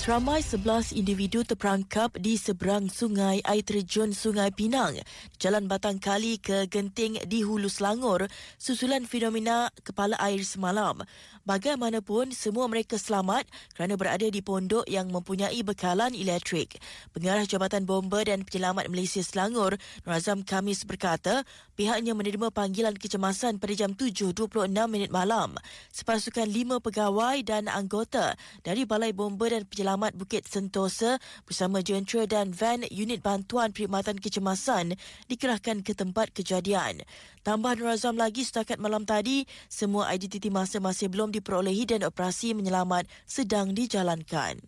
Seramai 11 individu terperangkap di seberang sungai air terjun Sungai Pinang, Jalan Batang Kali ke Genting di Hulu Selangor, susulan fenomena kepala air semalam. Bagaimanapun, semua mereka selamat kerana berada di pondok yang mempunyai bekalan elektrik. Pengarah Jabatan Bomba dan Penyelamat Malaysia Selangor, Nur Azam Kamis berkata, pihaknya menerima panggilan kecemasan pada jam 7.26 minit malam. Sepasukan lima pegawai dan anggota dari Balai Bomba dan Penyelamat Selamat Bukit Sentosa bersama jentera dan van unit bantuan perkhidmatan kecemasan dikerahkan ke tempat kejadian. Tambah Nur Azam lagi setakat malam tadi, semua identiti masa masih belum diperolehi dan operasi menyelamat sedang dijalankan.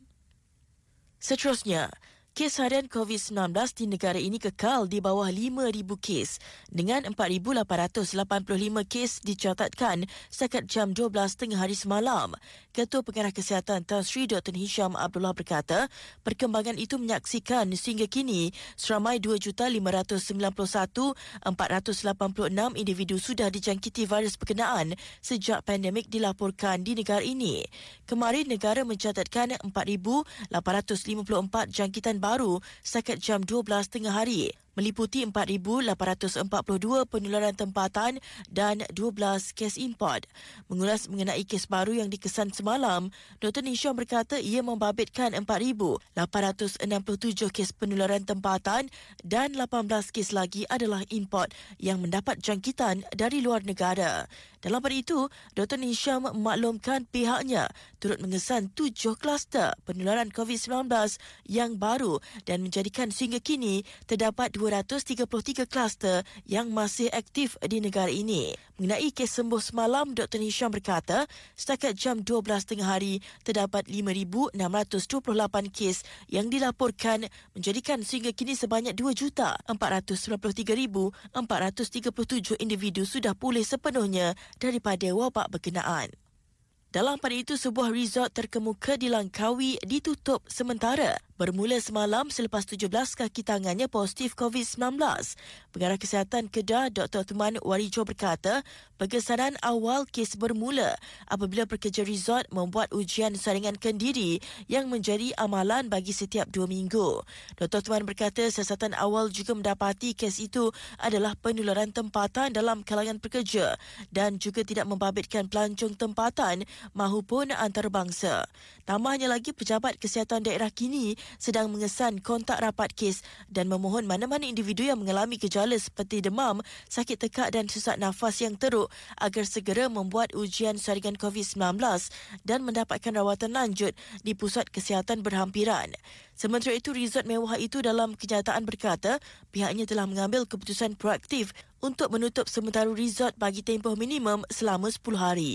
Seterusnya, Kes harian COVID-19 di negara ini kekal di bawah 5,000 kes dengan 4,885 kes dicatatkan setakat jam 12 tengah hari semalam. Ketua Pengarah Kesihatan Tan Sri Dr. Hisham Abdullah berkata, perkembangan itu menyaksikan sehingga kini seramai 2,591,486 individu sudah dijangkiti virus berkenaan sejak pandemik dilaporkan di negara ini. Kemarin negara mencatatkan 4,854 jangkitan baru setakat jam 12 tengah hari meliputi 4,842 penularan tempatan dan 12 kes import. Mengulas mengenai kes baru yang dikesan semalam, Dr. Nisham berkata ia membabitkan 4,867 kes penularan tempatan dan 18 kes lagi adalah import yang mendapat jangkitan dari luar negara. Dalam pada itu, Dr. Nisham memaklumkan pihaknya turut mengesan tujuh kluster penularan COVID-19 yang baru dan menjadikan sehingga kini terdapat 233 kluster yang masih aktif di negara ini. Mengenai kes sembuh semalam, Dr. Nisham berkata, setakat jam 12 tengah hari, terdapat 5,628 kes yang dilaporkan menjadikan sehingga kini sebanyak 2,493,437 individu sudah pulih sepenuhnya daripada wabak berkenaan. Dalam pada itu, sebuah resort terkemuka di Langkawi ditutup sementara bermula semalam selepas 17 kaki tangannya positif COVID-19. Pengarah Kesihatan Kedah Dr. Tuman Warijo berkata, pengesanan awal kes bermula apabila pekerja resort membuat ujian saringan kendiri yang menjadi amalan bagi setiap dua minggu. Dr. Tuman berkata siasatan awal juga mendapati kes itu adalah penularan tempatan dalam kalangan pekerja dan juga tidak membabitkan pelancong tempatan mahupun antarabangsa. Tambahnya lagi pejabat kesihatan daerah kini sedang mengesan kontak rapat kes dan memohon mana-mana individu yang mengalami gejala seperti demam, sakit tekak dan sesak nafas yang teruk agar segera membuat ujian saringan COVID-19 dan mendapatkan rawatan lanjut di pusat kesihatan berhampiran. Sementara itu, resort mewah itu dalam kenyataan berkata pihaknya telah mengambil keputusan proaktif untuk menutup sementara resort bagi tempoh minimum selama 10 hari.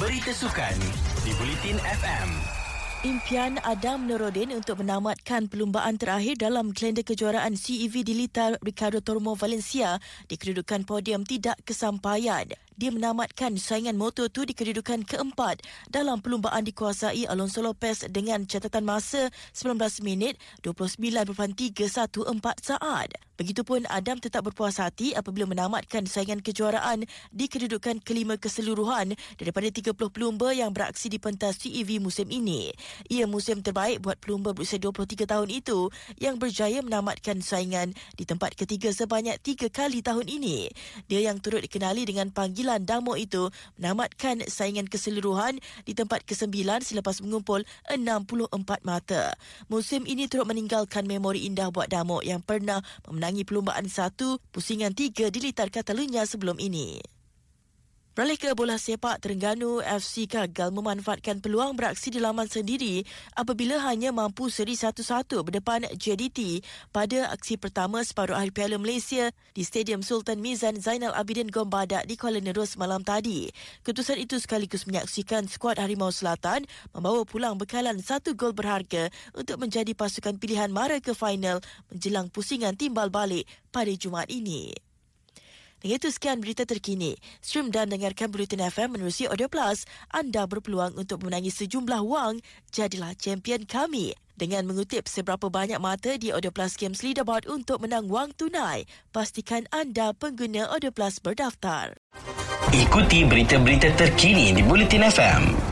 Berita sukan di Bulletin FM. Impian Adam Nuruddin untuk menamatkan perlumbaan terakhir dalam kalender kejuaraan CEV di Litar Ricardo Tormo Valencia di kedudukan podium tidak kesampaian dia menamatkan saingan Moto2 di kedudukan keempat dalam perlumbaan dikuasai Alonso Lopez dengan catatan masa 19 minit 29.314 saat. Begitupun Adam tetap berpuas hati apabila menamatkan saingan kejuaraan di kedudukan kelima keseluruhan daripada 30 pelumba yang beraksi di pentas CEV musim ini. Ia musim terbaik buat pelumba berusia 23 tahun itu yang berjaya menamatkan saingan di tempat ketiga sebanyak tiga kali tahun ini. Dia yang turut dikenali dengan panggilan Damo itu menamatkan saingan keseluruhan di tempat ke-9 selepas mengumpul 64 mata. Musim ini turut meninggalkan memori indah buat Damo yang pernah memenangi perlumbaan satu pusingan tiga di litar Catalunya sebelum ini. Ke bola sepak, Terengganu FC gagal memanfaatkan peluang beraksi di laman sendiri apabila hanya mampu seri satu-satu berdepan JDT pada aksi pertama separuh akhir Piala Malaysia di Stadium Sultan Mizan Zainal Abidin Gombadak di Kuala Nerus malam tadi. Keputusan itu sekaligus menyaksikan skuad Harimau Selatan membawa pulang bekalan satu gol berharga untuk menjadi pasukan pilihan mara ke final menjelang pusingan timbal balik pada Jumaat ini. Dengan itu sekian berita terkini. Stream dan dengarkan Bulletin FM menerusi Audio Plus. Anda berpeluang untuk memenangi sejumlah wang. Jadilah champion kami. dengan mengutip seberapa banyak mata di Audio Plus Games Leaderboard untuk menang wang tunai. Pastikan anda pengguna Audio Plus berdaftar. Ikuti berita-berita terkini di Bulletin FM.